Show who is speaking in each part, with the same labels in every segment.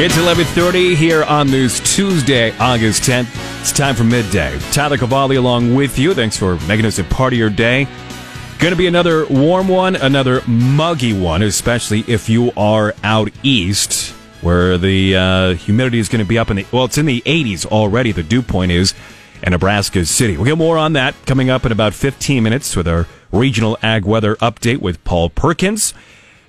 Speaker 1: It's 11:30 here on this Tuesday, August 10th. It's time for midday. Tyler Cavalli along with you. Thanks for making us a part of your day. Going to be another warm one, another muggy one, especially if you are out east, where the uh, humidity is going to be up in the well, it's in the 80s already. The dew point is in Nebraska City. We'll get more on that coming up in about 15 minutes with our regional ag weather update with Paul Perkins.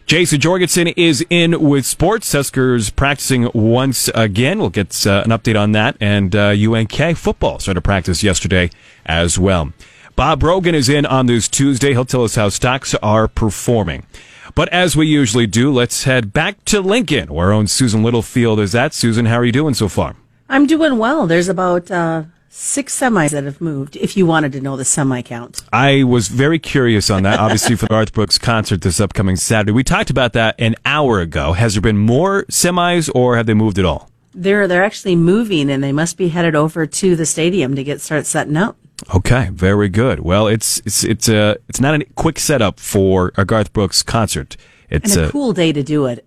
Speaker 1: Jason Jorgensen is in with sports. Huskers practicing once again. We'll get uh, an update on that. And uh, UNK football started practice yesterday as well. Bob Brogan is in on this Tuesday. He'll tell us how stocks are performing. But as we usually do, let's head back to Lincoln, where our own Susan Littlefield is at. Susan, how are you doing so far?
Speaker 2: I'm doing well. There's about uh, six semis that have moved, if you wanted to know the semi count.
Speaker 1: I was very curious on that, obviously, for the Garth Brooks concert this upcoming Saturday. We talked about that an hour ago. Has there been more semis, or have they moved at all?
Speaker 2: They're they're actually moving, and they must be headed over to the stadium to get start setting up.
Speaker 1: Okay, very good. Well, it's it's it's a it's not a quick setup for a Garth Brooks concert. It's
Speaker 2: and a, a uh, cool day to do it.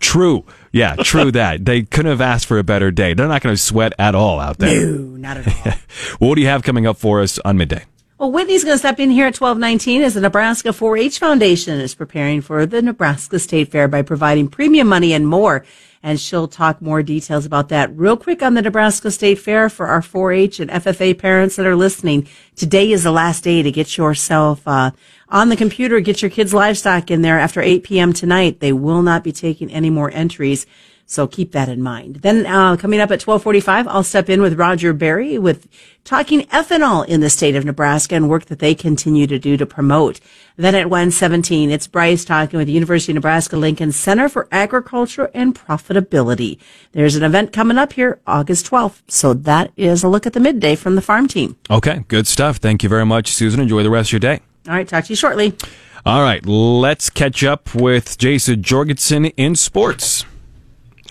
Speaker 1: True. Yeah, true that. They couldn't have asked for a better day. They're not going to sweat at all out there.
Speaker 2: No, not at all.
Speaker 1: what do you have coming up for us on midday?
Speaker 2: Well, Whitney's going to step in here at 1219 as the Nebraska 4-H Foundation is preparing for the Nebraska State Fair by providing premium money and more. And she'll talk more details about that real quick on the Nebraska State Fair for our 4-H and FFA parents that are listening. Today is the last day to get yourself, uh, on the computer, get your kids' livestock in there after 8 p.m. tonight. They will not be taking any more entries. So keep that in mind. Then uh, coming up at 1245, I'll step in with Roger Berry with talking ethanol in the state of Nebraska and work that they continue to do to promote. Then at 117, it's Bryce talking with the University of Nebraska Lincoln Center for Agriculture and Profitability. There's an event coming up here August 12th. So that is a look at the midday from the farm team.
Speaker 1: Okay, good stuff. Thank you very much, Susan. Enjoy the rest of your day.
Speaker 2: All right, talk to you shortly.
Speaker 1: All right, let's catch up with Jason Jorgensen in sports.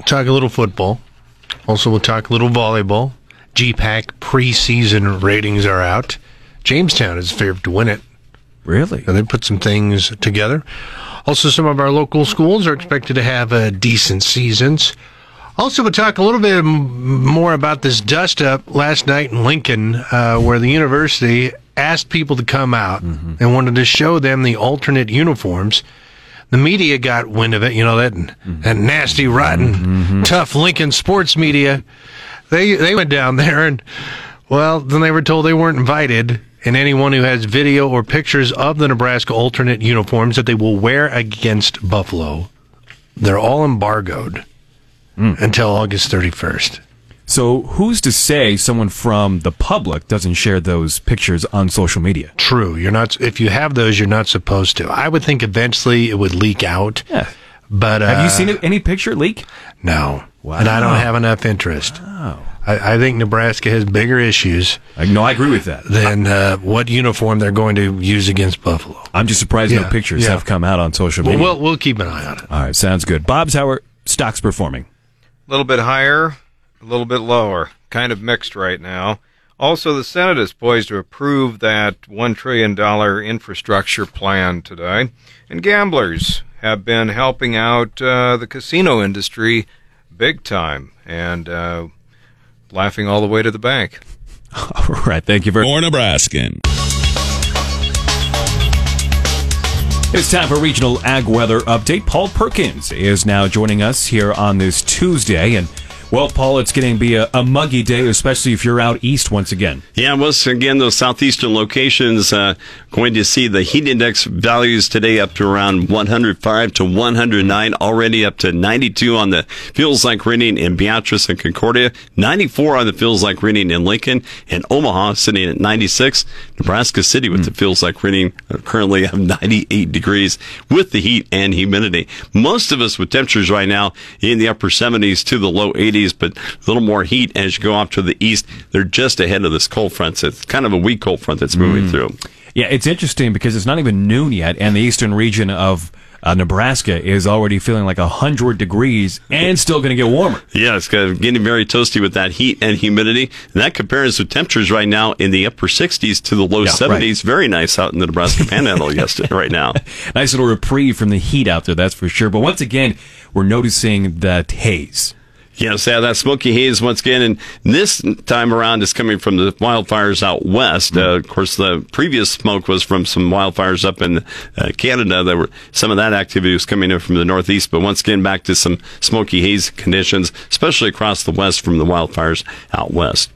Speaker 3: Talk a little football. Also, we'll talk a little volleyball. GPAC preseason ratings are out. Jamestown is favored to win it.
Speaker 1: Really?
Speaker 3: And they put some things together. Also, some of our local schools are expected to have uh, decent seasons. Also, we'll talk a little bit more about this dust up last night in Lincoln, uh, where the university asked people to come out mm-hmm. and wanted to show them the alternate uniforms. The media got wind of it, you know that mm-hmm. that nasty, rotten, mm-hmm. tough Lincoln sports media. They they went down there and well, then they were told they weren't invited. And anyone who has video or pictures of the Nebraska alternate uniforms that they will wear against Buffalo, they're all embargoed mm. until August 31st.
Speaker 1: So who's to say someone from the public doesn't share those pictures on social media?
Speaker 3: True. You're not. If you have those, you're not supposed to. I would think eventually it would leak out.
Speaker 1: Yeah.
Speaker 3: But
Speaker 1: uh, have you seen any picture leak?
Speaker 3: No. Wow. And I don't have enough interest. Wow. I, I think Nebraska has bigger issues.
Speaker 1: I, no, I agree with that.
Speaker 3: Than uh, what uniform they're going to use against Buffalo.
Speaker 1: I'm just surprised yeah. no pictures yeah. have come out on social media.
Speaker 3: Well, we'll, we'll keep an eye on it.
Speaker 1: All right, sounds good. Bob's how are stocks performing?
Speaker 4: A little bit higher a little bit lower, kind of mixed right now. Also, the Senate is poised to approve that $1 trillion infrastructure plan today. And gamblers have been helping out uh, the casino industry big time and uh, laughing all the way to the bank.
Speaker 1: All right. Thank you very
Speaker 5: much. More Nebraskan.
Speaker 1: It's time for regional ag weather update. Paul Perkins is now joining us here on this Tuesday. And well, Paul, it's going to be a, a, muggy day, especially if you're out east once again.
Speaker 6: Yeah, once again, those southeastern locations uh, going to see the heat index values today up to around 105 to 109, already up to 92 on the feels like reading in Beatrice and Concordia, 94 on the feels like reading in Lincoln, and Omaha sitting at 96. Nebraska City with mm. the feels like reading uh, currently of 98 degrees with the heat and humidity. Most of us with temperatures right now in the upper 70s to the low 80s but a little more heat as you go off to the east. They're just ahead of this cold front. So it's kind of a weak cold front that's moving mm. through.
Speaker 1: Yeah, it's interesting because it's not even noon yet, and the eastern region of uh, Nebraska is already feeling like 100 degrees and still going to get warmer.
Speaker 6: Yeah, it's getting very toasty with that heat and humidity. And that compares with temperatures right now in the upper 60s to the low yeah, 70s. Right. Very nice out in the Nebraska Panhandle yesterday, right now.
Speaker 1: nice little reprieve from the heat out there, that's for sure. But once again, we're noticing that haze
Speaker 6: Yes, yeah, that smoky haze once again, and this time around is coming from the wildfires out west. Uh, of course, the previous smoke was from some wildfires up in uh, Canada. There were some of that activity was coming in from the northeast, but once again back to some smoky haze conditions, especially across the west from the wildfires out west.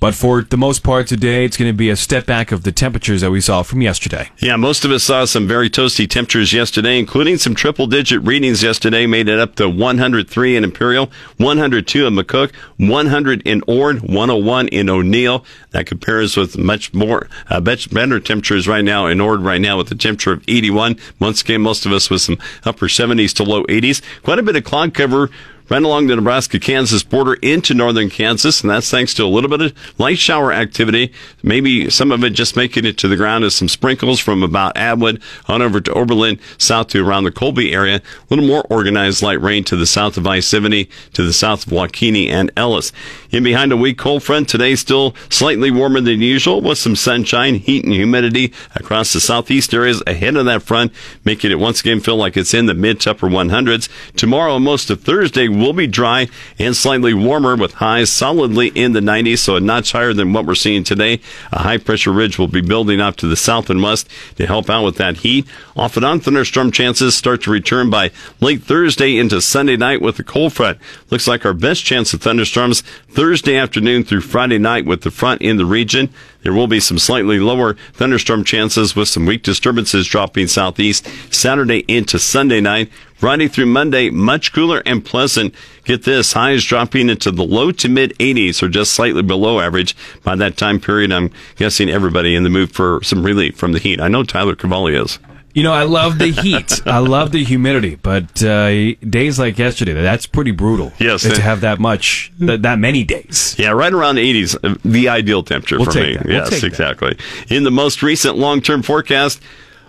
Speaker 1: But for the most part today, it's going to be a step back of the temperatures that we saw from yesterday.
Speaker 6: Yeah, most of us saw some very toasty temperatures yesterday, including some triple digit readings yesterday, made it up to 103 in Imperial, 102 in McCook, 100 in Ord, 101 in O'Neill. That compares with much more, uh, much better temperatures right now in Ord right now with a temperature of 81. Once again, most of us with some upper 70s to low 80s. Quite a bit of cloud cover right along the Nebraska Kansas border into northern Kansas, and that's thanks to a little bit of light shower activity. Maybe some of it just making it to the ground as some sprinkles from about Atwood on over to Oberlin, south to around the Colby area. A little more organized light rain to the south of I 70, to the south of WaKeeney and Ellis. In behind a weak cold front today, still slightly warmer than usual with some sunshine, heat, and humidity across the southeast areas ahead of that front, making it once again feel like it's in the mid to upper 100s. Tomorrow, most of Thursday, will be dry and slightly warmer with highs solidly in the 90s, so a notch higher than what we're seeing today. A high pressure ridge will be building up to the south and west to help out with that heat. Off and on thunderstorm chances start to return by late Thursday into Sunday night with the cold front. Looks like our best chance of thunderstorms Thursday afternoon through Friday night with the front in the region. There will be some slightly lower thunderstorm chances with some weak disturbances dropping southeast Saturday into Sunday night. Friday through Monday, much cooler and pleasant. Get this, highs dropping into the low to mid 80s or just slightly below average. By that time period, I'm guessing everybody in the mood for some relief from the heat. I know Tyler Cavalli is.
Speaker 1: You know, I love the heat. I love the humidity, but uh, days like yesterday, that's pretty brutal.
Speaker 6: Yes.
Speaker 1: to have that much, that, that many days.
Speaker 6: Yeah, right around the 80s, uh, the ideal temperature
Speaker 1: We'll
Speaker 6: for me.
Speaker 1: that. We'll
Speaker 6: yes,
Speaker 1: that.
Speaker 6: exactly. In the most recent long-term forecast,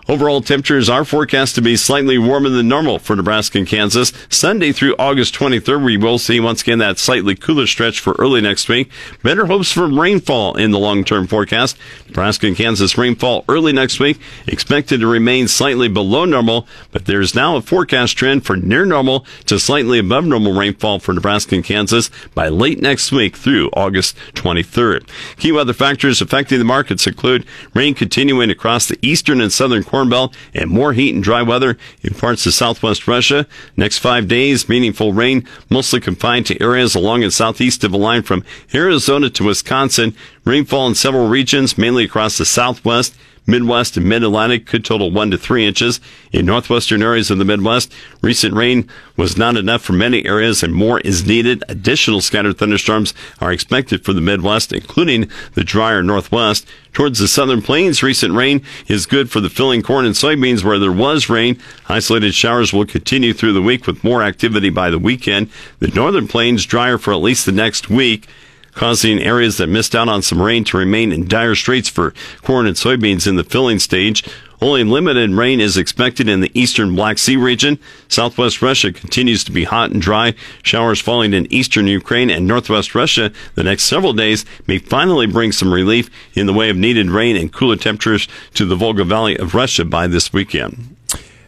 Speaker 6: Overall temperatures are forecast to be slightly warmer than normal for Nebraska and Kansas. Sunday through August 23rd, we will see once again that slightly cooler stretch for early next week. Better hopes for rainfall in the long-term forecast. Nebraska and Kansas rainfall early next week expected to remain slightly below normal, but there's now a forecast trend for near normal to slightly above normal rainfall for Nebraska and Kansas by late next week through August 23rd. Key weather factors affecting the markets include rain continuing across the eastern and southern Corn Belt and more heat and dry weather in parts of southwest Russia. Next five days, meaningful rain mostly confined to areas along and southeast of the line from Arizona to Wisconsin. Rainfall in several regions, mainly across the southwest. Midwest and Mid-Atlantic could total one to three inches. In northwestern areas of the Midwest, recent rain was not enough for many areas and more is needed. Additional scattered thunderstorms are expected for the Midwest, including the drier Northwest. Towards the southern plains, recent rain is good for the filling corn and soybeans where there was rain. Isolated showers will continue through the week with more activity by the weekend. The northern plains drier for at least the next week causing areas that missed out on some rain to remain in dire straits for corn and soybeans in the filling stage. Only limited rain is expected in the eastern Black Sea region. Southwest Russia continues to be hot and dry. Showers falling in eastern Ukraine and northwest Russia the next several days may finally bring some relief in the way of needed rain and cooler temperatures to the Volga Valley of Russia by this weekend.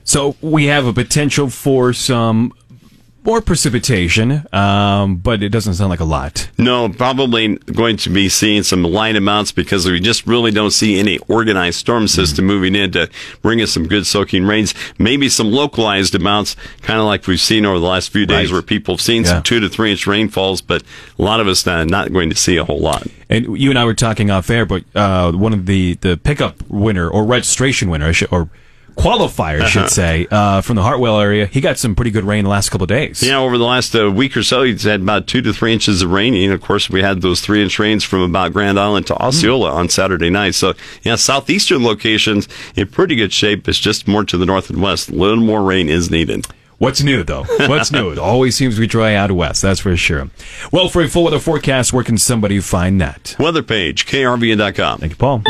Speaker 1: So we have a potential for some more precipitation, um, but it doesn't sound like a lot.
Speaker 6: No, probably going to be seeing some light amounts because we just really don't see any organized storm system moving in to bring us some good soaking rains. Maybe some localized amounts, kind of like we've seen over the last few days
Speaker 1: Right.
Speaker 6: where people have seen
Speaker 1: Yeah.
Speaker 6: some two to three inch rainfalls, but a lot of us uh, not going to see a whole lot.
Speaker 1: And you and I were talking off air, but uh, one of the, the pickup winner or registration winner, I should, or qualifier, I should say, uh, from the Hartwell area, he got some pretty good rain the last couple of days.
Speaker 6: Yeah, over the last uh, week or so, he's had about two to three inches of rain. And of course, we had those three inch rains from about Grand Island to Osceola on Saturday night. So, yeah, southeastern locations in pretty good shape. It's just more to the north and west. A little more rain is needed.
Speaker 1: What's new, though? What's new? It always seems to be dry out west, that's for sure. Well, for a full weather forecast, where can somebody find that?
Speaker 6: Weather page, krvn.com.
Speaker 1: Thank you, Paul.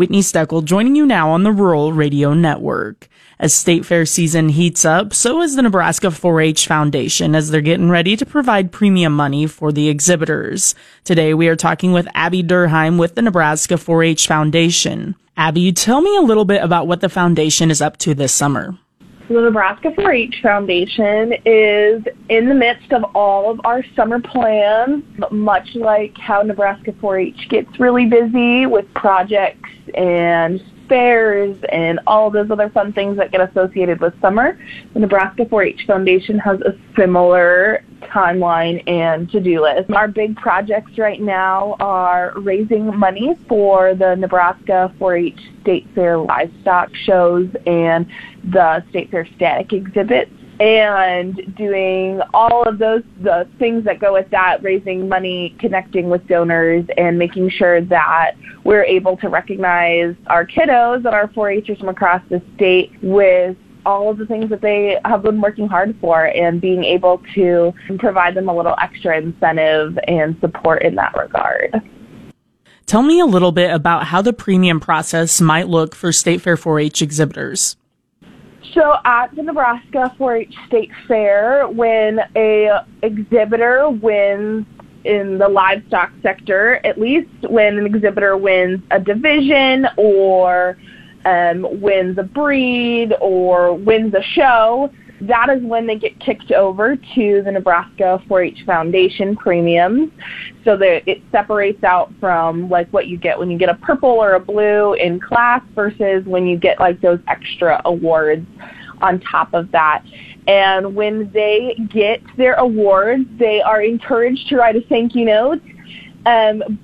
Speaker 5: Whitney Steckel joining you now on the Rural Radio Network. As State Fair season heats up, so is the Nebraska 4-H Foundation as they're getting ready to provide premium money for the exhibitors. Today we are talking with Abby Durheim with the Nebraska 4-H Foundation. Abby, tell me a little bit about what the foundation is up to this summer.
Speaker 7: The Nebraska 4 H Foundation is in the midst of all of our summer plans, much like how Nebraska 4 H gets really busy with projects and fairs and all those other fun things that get associated with summer. The Nebraska 4 H Foundation has a similar timeline and to-do list. Our big projects right now are raising money for the Nebraska 4-H State Fair livestock shows and the State Fair static exhibits and doing all of those the things that go with that raising money connecting with donors and making sure that we're able to recognize our kiddos and our 4-hers from across the state with all of the things that they have been working hard for and being able to provide them a little extra incentive and support in that regard.
Speaker 5: Tell me a little bit about how the premium process might look for State Fair 4 H exhibitors.
Speaker 7: So at the Nebraska 4-H State Fair, when a exhibitor wins in the livestock sector, at least when an exhibitor wins a division or um, wins a breed or wins a show, that is when they get kicked over to the Nebraska 4-H Foundation premiums. So that it separates out from like what you get when you get a purple or a blue in class versus when you get like those extra awards on top of that. And when they get their awards, they are encouraged to write a thank you note um,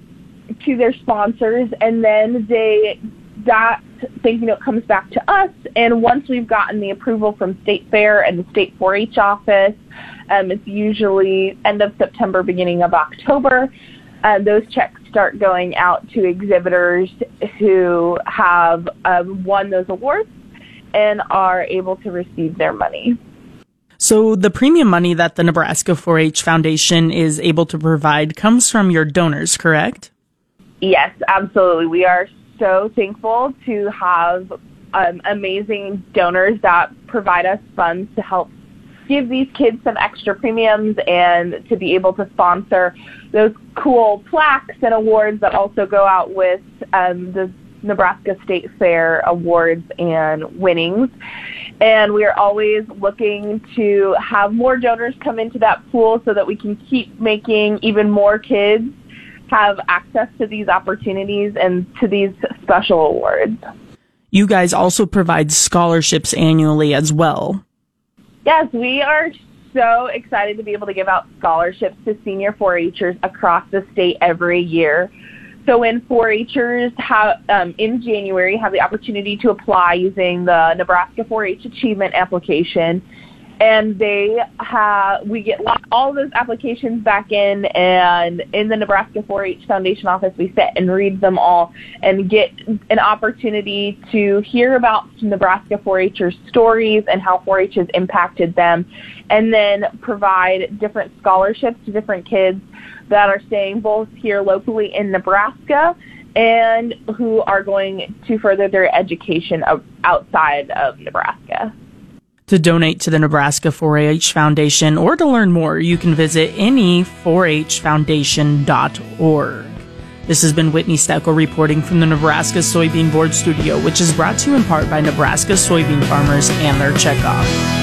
Speaker 7: to their sponsors, and then they that you note comes back to us. And once we've gotten the approval from State Fair and the State 4-H office, um, it's usually end of September, beginning of October. Uh, those checks start going out to exhibitors who have um, won those awards and are able to receive their money.
Speaker 5: So the premium money that the Nebraska 4-H Foundation is able to provide comes from your donors, correct?
Speaker 7: Yes, absolutely. We are so thankful to have um, amazing donors that provide us funds to help give these kids some extra premiums and to be able to sponsor those cool plaques and awards that also go out with um, the Nebraska State Fair awards and winnings. And we are always looking to have more donors come into that pool so that we can keep making even more kids have access to these opportunities and to these special awards.
Speaker 5: You guys also provide scholarships annually as well.
Speaker 7: Yes, we are so excited to be able to give out scholarships to senior 4-Hers across the state every year. So when 4-Hers have um, in January have the opportunity to apply using the Nebraska 4-H Achievement application, and they have we get all those applications back in and in the Nebraska 4-H Foundation office we sit and read them all and get an opportunity to hear about Nebraska 4-Hers stories and how 4-H has impacted them and then provide different scholarships to different kids that are staying both here locally in Nebraska and who are going to further their education outside of Nebraska.
Speaker 5: To donate to the Nebraska 4-H Foundation or to learn more, you can visit any 4hfoundation.org. This has been Whitney Steckel reporting from the Nebraska Soybean Board Studio, which is brought to you in part by Nebraska soybean farmers and their checkoff.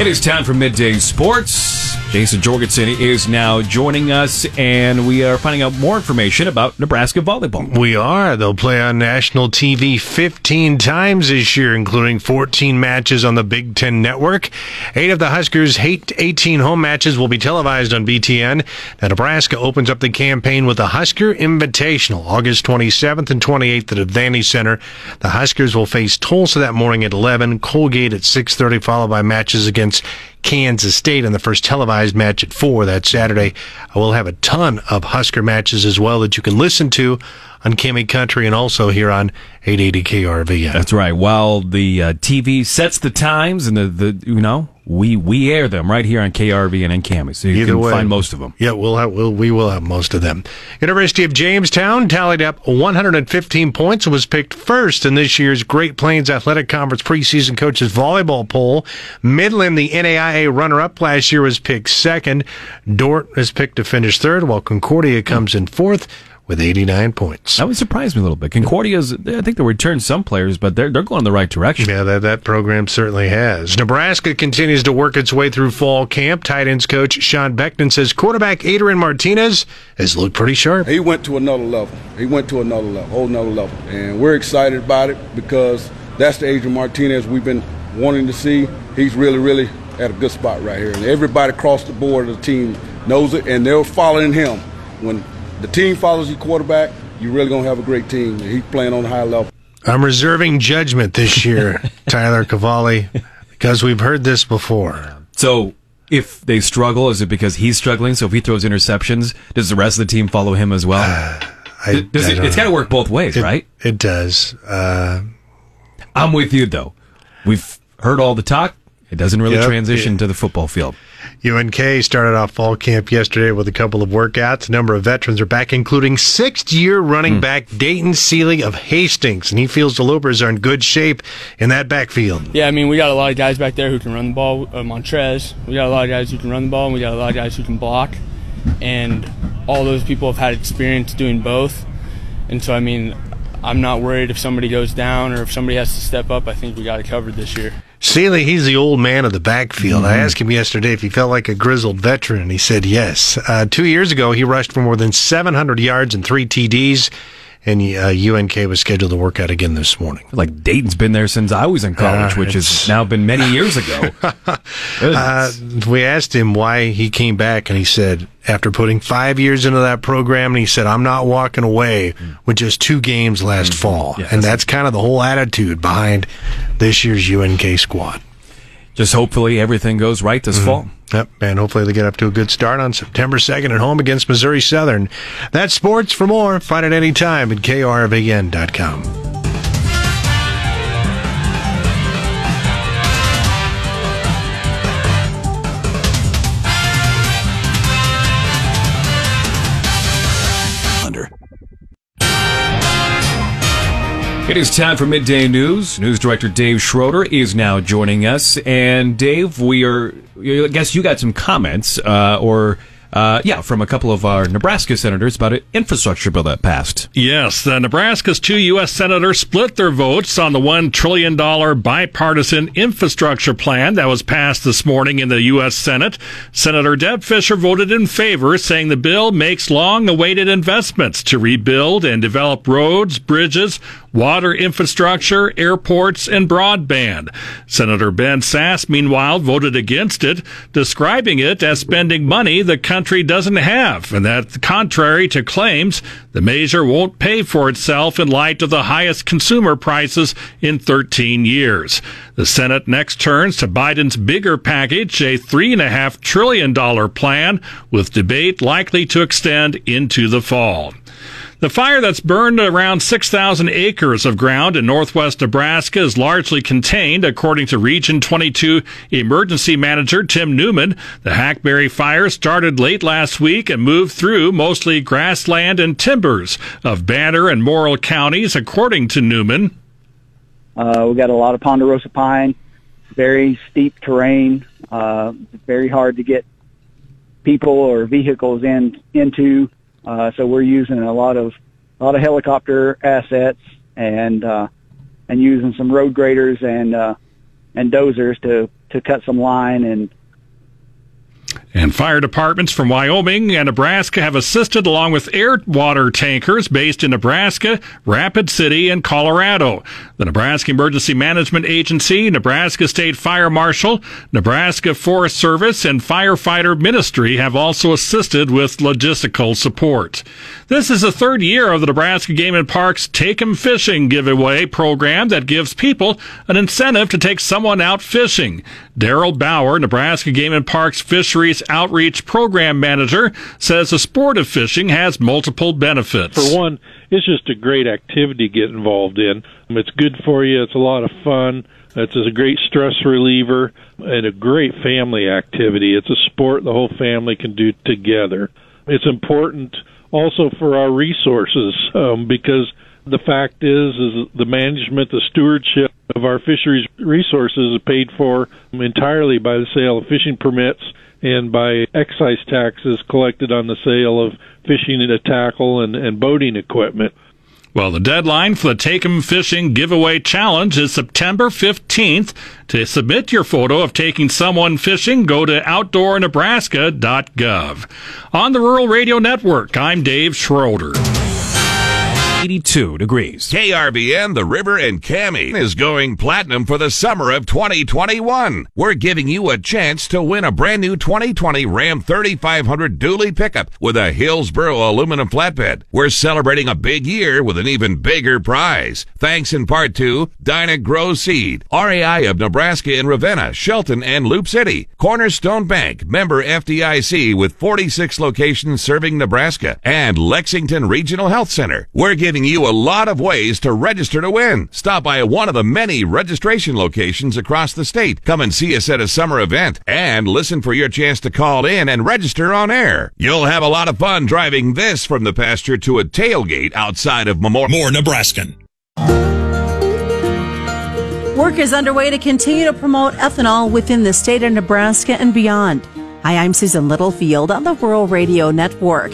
Speaker 1: It is time for midday sports. Jason Jorgensen is now joining us, and we are finding out more information about Nebraska volleyball.
Speaker 3: We are. They'll play on national TV 15 times this year, including 14 matches on the Big Ten Network. Eight of the Huskers' 18 home matches will be televised on BTN. Now, Nebraska opens up the campaign with the Husker Invitational, August 27th and 28th at Devaney Center. The Huskers will face Tulsa that morning at 11, Colgate at 6.30, followed by matches against Kansas State in the first televised match at 4 that Saturday. I will have a ton of Husker matches as well that you can listen to on Kimmy Country and also here on 880 KRV.
Speaker 1: That's right. While the uh, TV sets the times and the, the you know we we air them right here on KRV and NCAMI, so you
Speaker 3: Either
Speaker 1: can
Speaker 3: way.
Speaker 1: find most of them.
Speaker 3: Yeah, we'll have we'll, we will have most of them. University of Jamestown tallied up 115 points and was picked first in this year's Great Plains Athletic Conference preseason coaches volleyball poll. Midland, the NAIA runner-up last year, was picked second. Doane is picked to finish third, while Concordia comes in fourth with 89 points.
Speaker 1: That would surprise me a little bit. Concordia's, I think they returned some players, but they're they're going in the right direction.
Speaker 3: Yeah, that, that program certainly has. Nebraska continues to work its way through fall camp. Tight ends coach Sean Beckton says quarterback Adrian Martinez has looked pretty sharp.
Speaker 8: He went to another level. He went to another level, whole another level. And we're excited about it because that's the Adrian Martinez we've been wanting to see. He's really, really at a good spot right here. And everybody across the board of the team knows it, and they're following him. When the team follows your quarterback, you're really going to have a great team. And he's playing on a high level.
Speaker 3: I'm reserving judgment this year, Tyler Cavalli, because we've heard this before.
Speaker 1: So if they struggle, is it because he's struggling? So if he throws interceptions, does the rest of the team follow him as well?
Speaker 3: I,
Speaker 1: Does
Speaker 3: I
Speaker 1: it, it's got to work both ways,
Speaker 3: It-
Speaker 1: right?
Speaker 3: It does. Uh,
Speaker 1: I'm with you though. We've heard all the talk. It doesn't really
Speaker 3: Yep.
Speaker 1: transition to the football field.
Speaker 3: UNK started off fall camp yesterday with a couple of workouts. A number of veterans are back, including sixth year running back Dayton Seeley of Hastings. And he feels the Lopers are in good shape in that backfield.
Speaker 9: Yeah, I mean, we got a lot of guys back there who can run the ball. Uh, Montrez, we got a lot of guys who can run the ball, and we got a lot of guys who can block. And all those people have had experience doing both. And so, I mean, I'm not worried if somebody goes down or if somebody has to step up. I think we got it covered this year.
Speaker 3: Seeley, he's the old man of the backfield. I asked him yesterday if he felt like a grizzled veteran, and he said yes. Uh, two years ago, he rushed for more than 700 yards and three TDs, and uh, UNK was scheduled to work out again this morning.
Speaker 1: Like Dayton's been there since I was in college,
Speaker 3: Uh,
Speaker 1: which has now been many years ago.
Speaker 3: Uh, we asked him why he came back, and he said, after putting five years into that program, and he said, I'm not walking away with just two games last fall.
Speaker 1: Yeah,
Speaker 3: and that's kind of the whole attitude behind this year's UNK squad.
Speaker 1: Just hopefully everything goes right this fall.
Speaker 3: Yep, and hopefully they get up to a good start on September 2nd at home against Missouri Southern. That's sports. For more, find it anytime at krvn.com.
Speaker 1: It is time for midday news. News director Dave Schroeder is now joining us. And Dave, we are, I guess you got some comments, uh, or, uh, yeah, from a couple of our Nebraska senators about an infrastructure bill that passed.
Speaker 10: Yes, the Nebraska's two U.S. senators split their votes on the $1 trillion bipartisan infrastructure plan that was passed this morning in the U.S. Senate. Senator Deb Fischer voted in favor, saying the bill makes long awaited investments to rebuild and develop roads, bridges, water infrastructure, airports, and broadband. Senator Ben Sasse, meanwhile, voted against it, describing it as spending money the country doesn't have, and that, contrary to claims, the measure won't pay for itself in light of the highest consumer prices in 13 years. The Senate next turns to Biden's bigger package, a $3.5 trillion plan, with debate likely to extend into the fall. The fire that's burned around 6,000 acres of ground in northwest Nebraska is largely contained, according to Region 22 Emergency Manager Tim Newman. The Hackberry fire started late last week and moved through mostly grassland and timbers of Banner and Morrill counties, according to Newman.
Speaker 11: Uh, we got a lot of ponderosa pine, very steep terrain, uh, very hard to get people or vehicles in into. Uh, so we're using a lot of a lot of helicopter assets and uh, and using some road graders and uh, and dozers to to cut some line and
Speaker 10: And fire departments from Wyoming and Nebraska have assisted along with air water tankers based in Nebraska, Rapid City, and Colorado. The Nebraska Emergency Management Agency, Nebraska State Fire Marshal, Nebraska Forest Service, and Firefighter Ministry have also assisted with logistical support. This is the third year of the Nebraska Game and Parks Take 'em Fishing giveaway program that gives people an incentive to take someone out fishing. Daryl Bauer, Nebraska Game and Parks Fisheries Outreach Program Manager, says the sport of fishing has multiple benefits.
Speaker 12: For one, it's just a great activity to get involved in. It's good for you. It's a lot of fun. It's a great stress reliever and a great family activity. It's a sport the whole family can do together. It's important also for our resources um, because the fact is is the management, the stewardship of our fisheries resources is paid for entirely by the sale of fishing permits and by excise taxes collected on the sale of fishing and tackle and, and boating equipment.
Speaker 10: Well, the deadline for the Take 'em Fishing Giveaway Challenge is September 15th. To submit your photo of taking someone fishing, go to outdoornebraska.gov. On the Rural Radio Network, I'm Dave Schroeder.
Speaker 1: 82 degrees.
Speaker 13: KRVN, The River, and Cami is going platinum for the summer of 2021. We're giving you a chance to win a brand new 2020 Ram 3500 dually pickup with a Hillsboro aluminum flatbed. We're celebrating a big year with an even bigger prize. Thanks in part to Dyna-Gro Seed, REI of Nebraska in Ravenna, Shelton, and Loup City, Cornerstone Bank, member FDIC with 46 locations serving Nebraska, and Lexington Regional Health Center. We're giving you a lot of ways to register to win. Stop by one of the many registration locations across the state. Come and see us at a summer event and listen for your chance to call in and register on air. You'll have a lot of fun driving this from the pasture to a tailgate outside of Memorial.
Speaker 14: More Nebraskan.
Speaker 2: Work is underway to continue to promote ethanol within the state of Nebraska and beyond. Hi, I'm Susan Littlefield on the Rural Radio Network.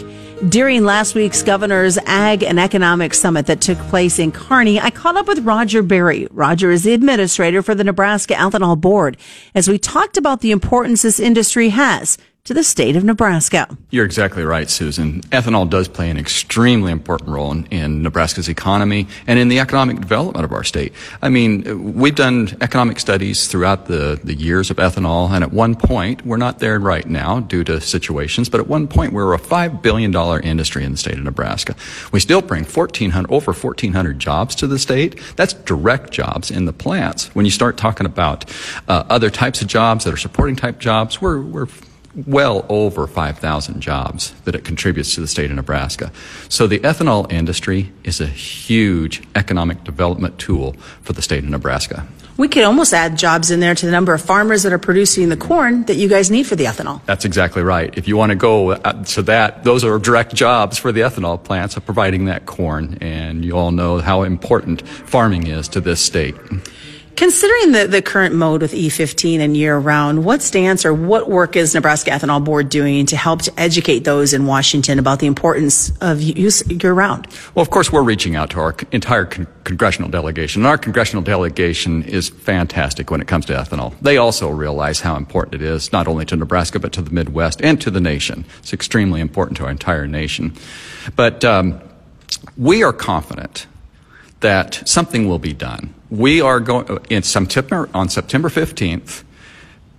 Speaker 2: During last week's Governor's Ag and Economic Summit that took place in Kearney, I caught up with Roger Berry. Roger is the administrator for the Nebraska Ethanol Board as we talked about the importance this industry has to the state of Nebraska.
Speaker 15: You're exactly right, Susan. Ethanol does play an extremely important role in, in, Nebraska's economy and in the economic development of our state. I mean, we've done economic studies throughout the, the years of ethanol, and at one point, we're not there right now due to situations, but at one point, we were a $5 billion industry in the state of Nebraska. We still bring 1,400, over 1,400 jobs to the state. That's direct jobs in the plants. When you start talking about uh, other types of jobs that are supporting type jobs, we're, we're well over 5,000 jobs that it contributes to the state of Nebraska. So the ethanol industry is a huge economic development tool for the state of Nebraska.
Speaker 2: We could almost add jobs in there to the number of farmers that are producing the corn that you guys need for the ethanol.
Speaker 15: That's exactly right. If you want to go uh, to that, those are direct jobs for the ethanol plants of providing that corn. And you all know how important farming is to this state.
Speaker 2: Considering the, the current mode with E15 and year round, what stance or what work is Nebraska Ethanol Board doing to help to educate those in Washington about the importance of use year round?
Speaker 15: Well, of course, we're reaching out to our entire con- congressional delegation. And our congressional delegation is fantastic when it comes to ethanol. They also realize how important it is, not only to Nebraska, but to the Midwest and to the nation. It's extremely important to our entire nation. But um, we are confident that something will be done. We are going in September on September 15th.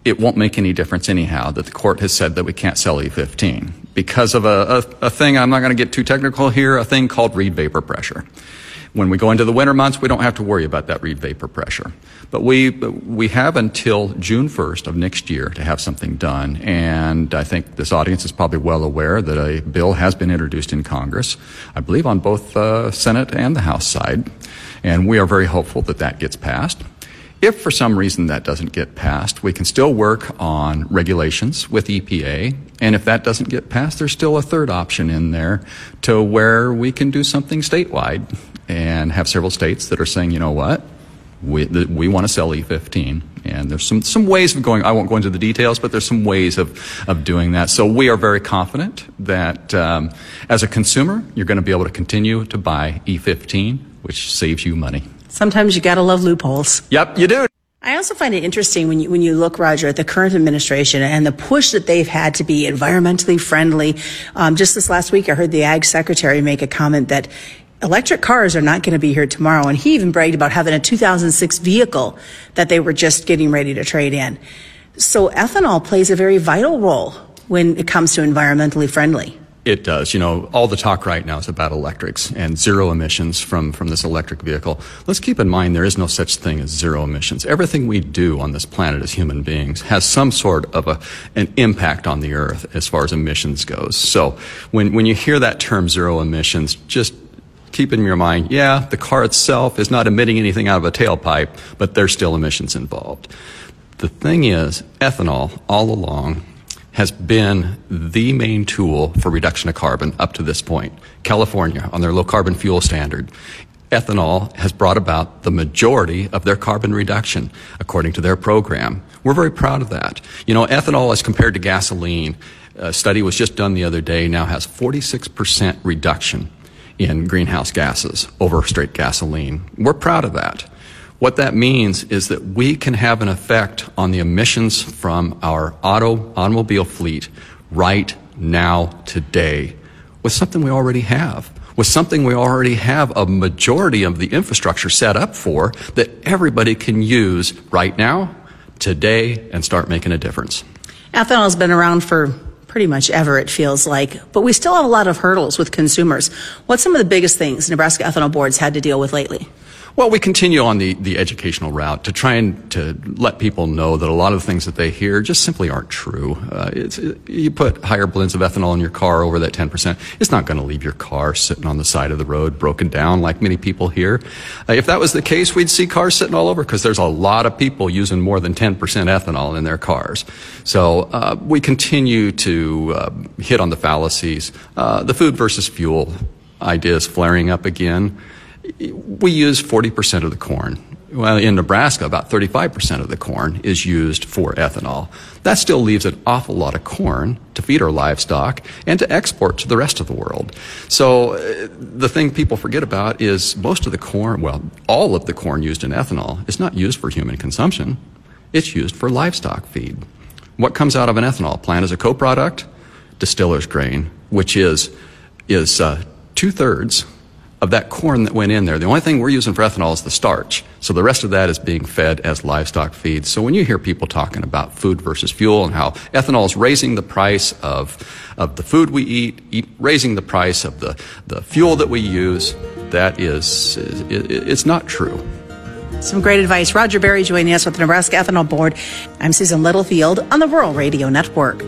Speaker 15: It won't make any difference anyhow that the court has said that we can't sell E15 because of a, a, a thing. I'm not going to get too technical here. A thing called Reid vapor pressure. When we go into the winter months, we don't have to worry about that Reid vapor pressure. But we, we have until June 1st of next year to have something done. And I think this audience is probably well aware that a bill has been introduced in Congress, I believe on both the uh, Senate and the House side. And we are very hopeful that that gets passed. If for some reason that doesn't get passed, we can still work on regulations with EPA. And if that doesn't get passed, there's still a third option in there to where we can do something statewide and have several states that are saying, you know what, we, we want to sell E15. And there's some, some ways of going, I won't go into the details, but there's some ways of, of doing that. So we are very confident that um, as a consumer, you're going to be able to continue to buy E15, which saves you money.
Speaker 2: Sometimes you got to love loopholes.
Speaker 15: Yep, you do.
Speaker 2: I also find it interesting when you, when you look, Roger, at the current administration and the push that they've had to be environmentally friendly. Um, just this last week, I heard the ag secretary make a comment that electric cars are not going to be here tomorrow. And he even bragged about having a 2006 vehicle that they were just getting ready to trade in. So ethanol plays a very vital role when it comes to environmentally friendly.
Speaker 15: It does. You know, all the talk right now is about electrics and zero emissions from, from this electric vehicle. Let's keep in mind there is no such thing as zero emissions. Everything we do on this planet as human beings has some sort of a, an impact on the earth as far as emissions goes. So when, when you hear that term zero emissions, just keep in your mind, yeah, the car itself is not emitting anything out of a tailpipe, but there's still emissions involved. The thing is, ethanol all along has been the main tool for reduction of carbon up to this point. California, on their low carbon fuel standard, ethanol has brought about the majority of their carbon reduction according to their program. We're very proud of that. You know, ethanol as compared to gasoline, a study was just done the other day, now has 46% reduction in greenhouse gases over straight gasoline. We're proud of that. What that means is that we can have an effect on the emissions from our auto automobile fleet right now today with something we already have with something we already have a majority of the infrastructure set up for that everybody can use right now, today, and start making a difference.
Speaker 2: Ethanol has been around for pretty much ever, it feels like, but we still have a lot of hurdles with consumers. What's some of the biggest things Nebraska Ethanol Board's had to deal with lately?
Speaker 15: Well, we continue on the, the educational route to try and to let people know that a lot of the things that they hear just simply aren't true. Uh, it's, you put higher blends of ethanol in your car over that 10%, it's not going to leave your car sitting on the side of the road broken down like many people hear. Uh, if that was the case, we'd see cars sitting all over because there's a lot of people using more than 10% ethanol in their cars. So uh, we continue to uh, hit on the fallacies. Uh, the food versus fuel idea is flaring up again we use 40% of the corn. Well, in Nebraska, about 35% of the corn is used for ethanol. That still leaves an awful lot of corn to feed our livestock and to export to the rest of the world. So uh, the thing people forget about is most of the corn, well, all of the corn used in ethanol is not used for human consumption. It's used for livestock feed. What comes out of an ethanol plant as a co-product? Distiller's grain, which is, is uh, two-thirds of that corn that went in there. The only thing we're using for ethanol is the starch. So the rest of that is being fed as livestock feed. So when you hear people talking about food versus fuel and how ethanol is raising the price of, of the food we eat, eat raising the price of the, the fuel that we use, that is, it, it's not true.
Speaker 2: Some great advice. Roger Berry joining us with the Nebraska Ethanol Board. I'm Susan Littlefield on the Rural Radio Network.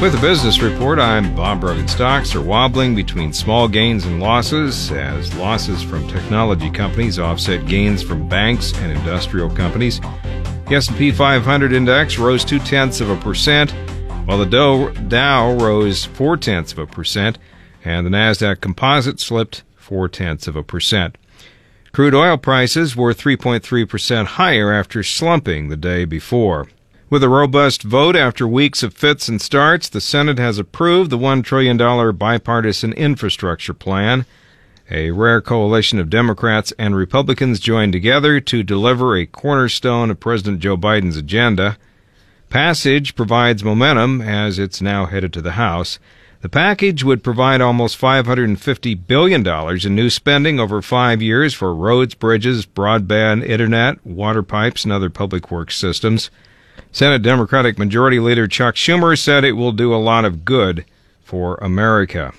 Speaker 4: With the business report, I'm Bob Brogan. Stocks are wobbling between small gains and losses as losses from technology companies offset gains from banks and industrial companies. The S&P 500 index rose two tenths of a percent, while the Dow, Dow rose four tenths of a percent, and the Nasdaq Composite slipped four tenths of a percent. Crude oil prices were 3.3 percent higher after slumping the day before. With a robust vote after weeks of fits and starts, the Senate has approved the $1 trillion bipartisan infrastructure plan. A rare coalition of Democrats and Republicans joined together to deliver a cornerstone of President Joe Biden's agenda. Passage provides momentum as it's now headed to the House. The package would provide almost $550 billion in new spending over five years for roads, bridges, broadband, internet, water pipes, and other public works systems. Senate Democratic Majority Leader Chuck Schumer said it will do a lot of good for America.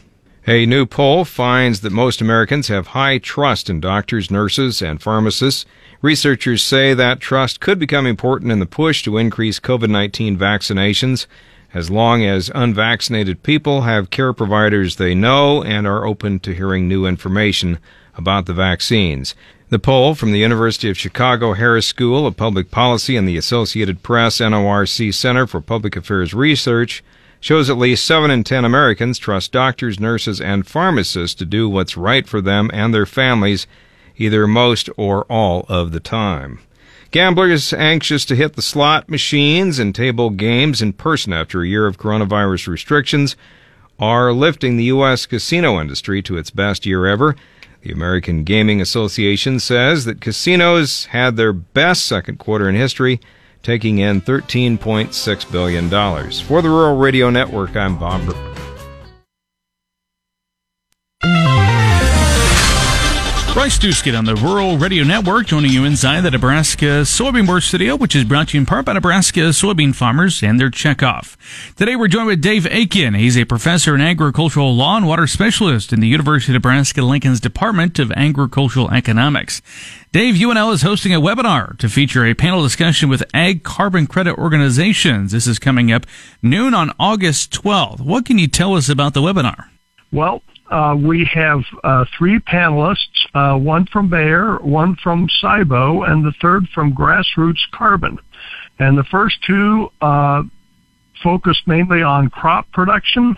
Speaker 4: A new poll finds that most Americans have high trust in doctors, nurses, and pharmacists. Researchers say that trust could become important in the push to increase COVID 19 vaccinations as long as unvaccinated people have care providers they know and are open to hearing new information about the vaccines. The poll from the University of Chicago Harris School of Public Policy and the Associated Press NORC Center for Public Affairs Research shows at least 7 in 10 Americans trust doctors, nurses, and pharmacists to do what's right for them and their families either most or all of the time. Gamblers anxious to hit the slot machines and table games in person after a year of coronavirus restrictions are lifting the U.S. casino industry to its best year ever. The American Gaming Association says that casinos had their best second quarter in history, taking in $13.6 billion. For the Rural Radio Network, I'm Bob.
Speaker 14: Bryce Doeschot on the Rural Radio Network, joining you inside the Nebraska Soybean Board Studio, which is brought to you in part by Nebraska soybean farmers and their checkoff. Today we're joined with Dave Aiken. He's a professor and agricultural law and water specialist in the University of Nebraska Lincoln's Department of Agricultural Economics. Dave, UNL is hosting a webinar to feature a panel discussion with ag carbon credit organizations. This is coming up noon on August 12th. What can you tell us about the webinar?
Speaker 16: Well, uh, we have uh, three panelists, uh, one from Bayer, one from CIBO, and the third from Grassroots Carbon. And the first two uh, focus mainly on crop production,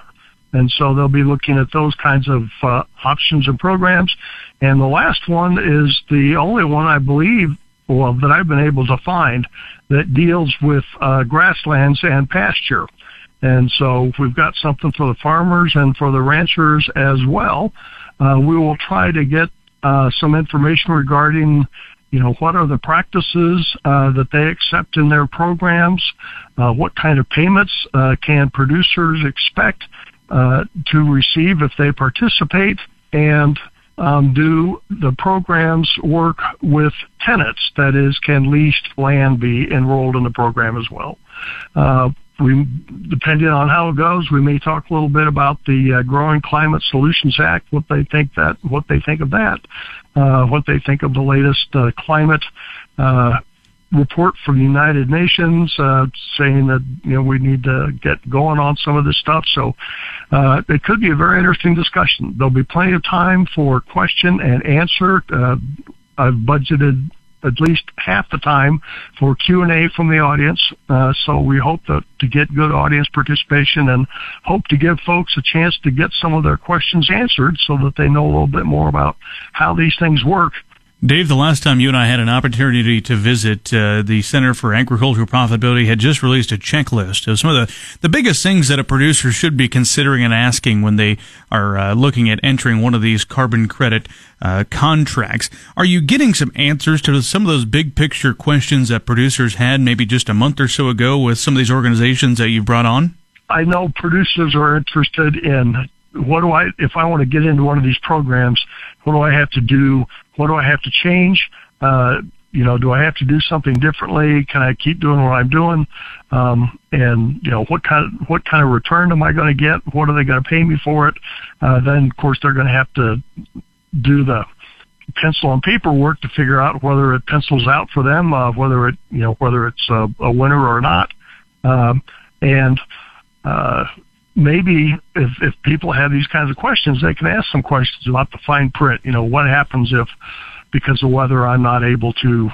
Speaker 16: and so they'll be looking at those kinds of uh, options and programs. And the last one is the only one I believe, well, that I've been able to find that deals with uh, grasslands and pasture. And so we've got something for the farmers and for the ranchers as well. Uh, we will try to get uh, some information regarding, you know, what are the practices uh, that they accept in their programs, uh, what kind of payments uh, can producers expect uh, to receive if they participate, and um, do the programs work with tenants? That is, can leased land be enrolled in the program as well? We, depending on how it goes, we may talk a little bit about the uh, Growing Climate Solutions Act, what they think that, what they think of that, uh, what they think of the latest uh, climate uh, report from the United Nations uh, saying that you know we need to get going on some of this stuff. So uh, it could be a very interesting discussion. There'll be plenty of time for question and answer. I've budgeted at least half the time for Q&A from the audience. Uh, so we hope to get good audience participation and hope to give folks a chance to get some of their questions answered so that they know a little bit more about how these things work
Speaker 14: Dave, the last time you and I had an opportunity to visit, uh, the Center for Agricultural Profitability had just released a checklist of some of the, the biggest things that a producer should be considering and asking when they are uh, looking at entering one of these carbon credit uh, contracts. Are you getting some answers to some of those big picture questions that producers had maybe just a month or so ago with some of these organizations that you've brought on?
Speaker 16: I know producers are interested in what do I, if I want to get into one of these programs, what do I have to do? What do I have to change? Uh, you know, do I have to do something differently? Can I keep doing what I'm doing? Um, and you know, what kind of what kind of return am I going to get? What are they going to pay me for it? Uh, then, of course, they're going to have to do the pencil and paper work to figure out whether it pencils out for them, uh, whether it you know whether it's a, a winner or not. Um, and uh, maybe if, if people have these kinds of questions, they can ask some questions about the fine print. You know, what happens if, because of weather, I'm not able to,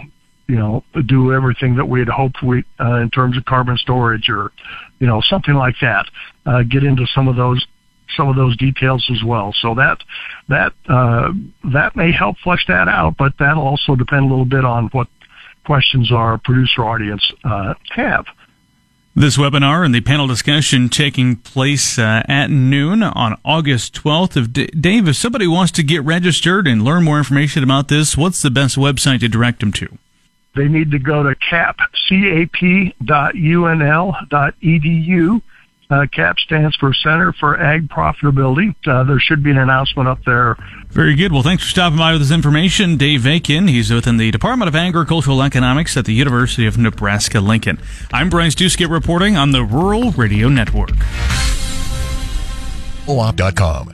Speaker 16: you know, do everything that we had hoped we, uh, in terms of carbon storage or, you know, something like that. Uh, get into some of those, some of those details as well. So that, that, uh, that may help flesh that out, but that'll also depend a little bit on what questions our producer audience, uh, have.
Speaker 14: This webinar and the panel discussion taking place uh, at noon on August 12th. If D- Dave, if somebody wants to get registered and learn more information about this, what's the best website to direct them to?
Speaker 16: They need to go to cap, cap.unl.edu uh, CAP stands for Center for Ag Profitability. Uh, there should be an announcement up there.
Speaker 14: Very good. Well, thanks for stopping by with this information. Dave Aiken. he's within the Department of Agricultural Economics at the University of Nebraska Lincoln. I'm Bryce Doeschot reporting on the Rural Radio Network.
Speaker 17: OOP.com.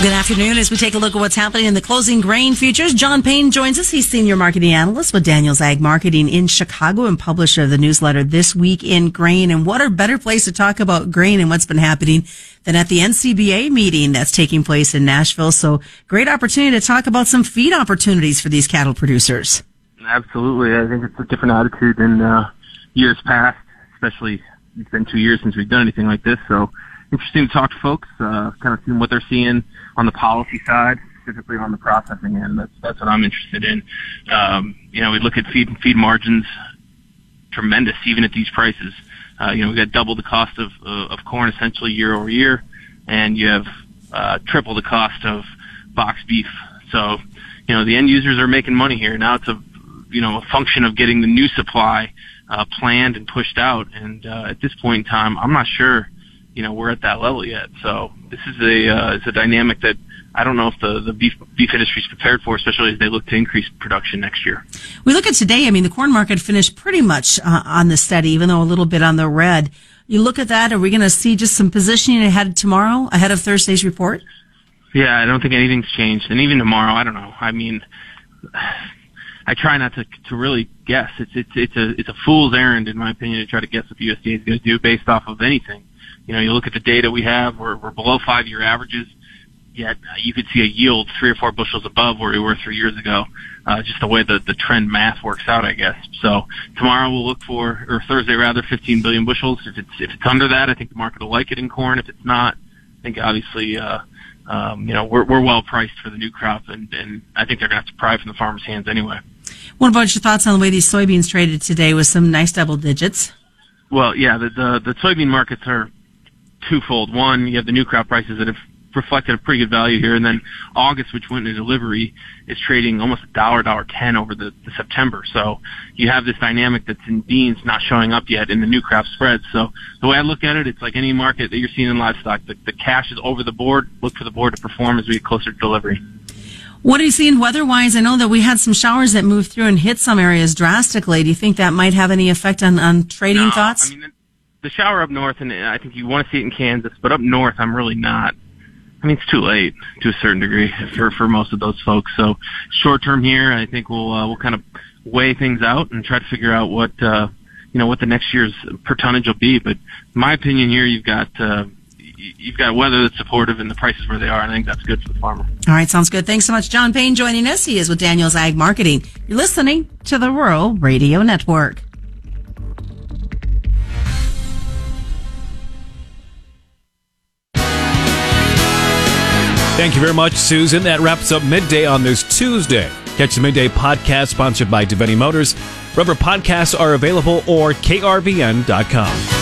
Speaker 2: Good afternoon. As we take a look at what's happening in the closing grain futures, John Payne joins us. He's senior marketing analyst with Daniels Ag Marketing in Chicago and publisher of the newsletter This Week in Grain. And what a better place to talk about grain and what's been happening than at the NCBA meeting that's taking place in Nashville. So great opportunity to talk about some feed opportunities for these cattle producers.
Speaker 18: Absolutely. I think it's a different attitude than uh, years past, especially it's been two years since we've done anything like this. So interesting to talk to folks, uh, kind of seeing what they're seeing on the policy side, specifically on the processing end. That's that's what I'm interested in. Um, you know, we look at feed feed margins, tremendous even at these prices. Uh, you know, we got double the cost of uh, of corn essentially year over year, and you have uh, triple the cost of box beef. So, you know, the end users are making money here. Now it's a you know a function of getting the new supply uh, planned and pushed out. And uh, at this point in time, I'm not sure you know we're at that level yet. So this is a uh, it's a dynamic that I don't know if the, the beef beef industry is prepared for, especially as they look to increase production next year.
Speaker 2: We look at today. I mean, the corn market finished pretty much uh, on the steady, even though a little bit on the red. You look at that. Are we going to see just some positioning ahead tomorrow, ahead of Thursday's report?
Speaker 18: Yeah, I don't think anything's changed, and even tomorrow, I don't know. I mean, I try not to to really guess. It's it's it's a it's a fool's errand, in my opinion, to try to guess what the USDA is going to do based off of anything. You know, you look at the data we have; we're we're below five year averages. Yet uh, you could see a yield three or four bushels above where we were three years ago. Uh, just the way the the trend math works out, I guess. So tomorrow we'll look for, or Thursday rather, 15 billion bushels. If it's if it's under that, I think the market will like it in corn. If it's not, I think obviously. Uh, um, you know, we're, we're well priced for the new crop, and, and I think they're going to have to pry from the farmers' hands anyway.
Speaker 2: What about your thoughts on the way these soybeans traded today with some nice double digits?
Speaker 18: Well, yeah, the, the, the soybean markets are twofold. One, you have the new crop prices that have reflected a pretty good value here, and then August, which went into delivery, is trading almost a dollar, dollar ten over the, the September. So you have this dynamic that's in beans not showing up yet in the new crop spreads. So the way I look at it, it's like any market that you're seeing in livestock. The, the cash is over the board. Look for the board to perform as we get closer to delivery.
Speaker 2: What are you seeing weather-wise? I know that we had some showers that moved through and hit some areas drastically. Do you think that might have any effect on, on trading
Speaker 18: No,
Speaker 2: thoughts?
Speaker 18: I mean, the shower up north, and I think you want to see it in Kansas, but up north, I'm really not. I mean, it's too late to a certain degree for for most of those folks. So, short term here, I think we'll uh, we'll kind of weigh things out and try to figure out what uh, you know what the next year's per tonnage will be. But my opinion, here you've got uh, you've got weather that's supportive and the prices where they are, and I think that's good for the farmer.
Speaker 2: All right, sounds good. Thanks so much, John Payne, joining us. He is with Daniels Ag Marketing. You're listening to the Rural Radio Network.
Speaker 1: Thank you very much, Susan. That wraps up midday on this Tuesday. Catch the midday podcast sponsored by Devaney Motors. Rubber podcasts are available or krvn.com.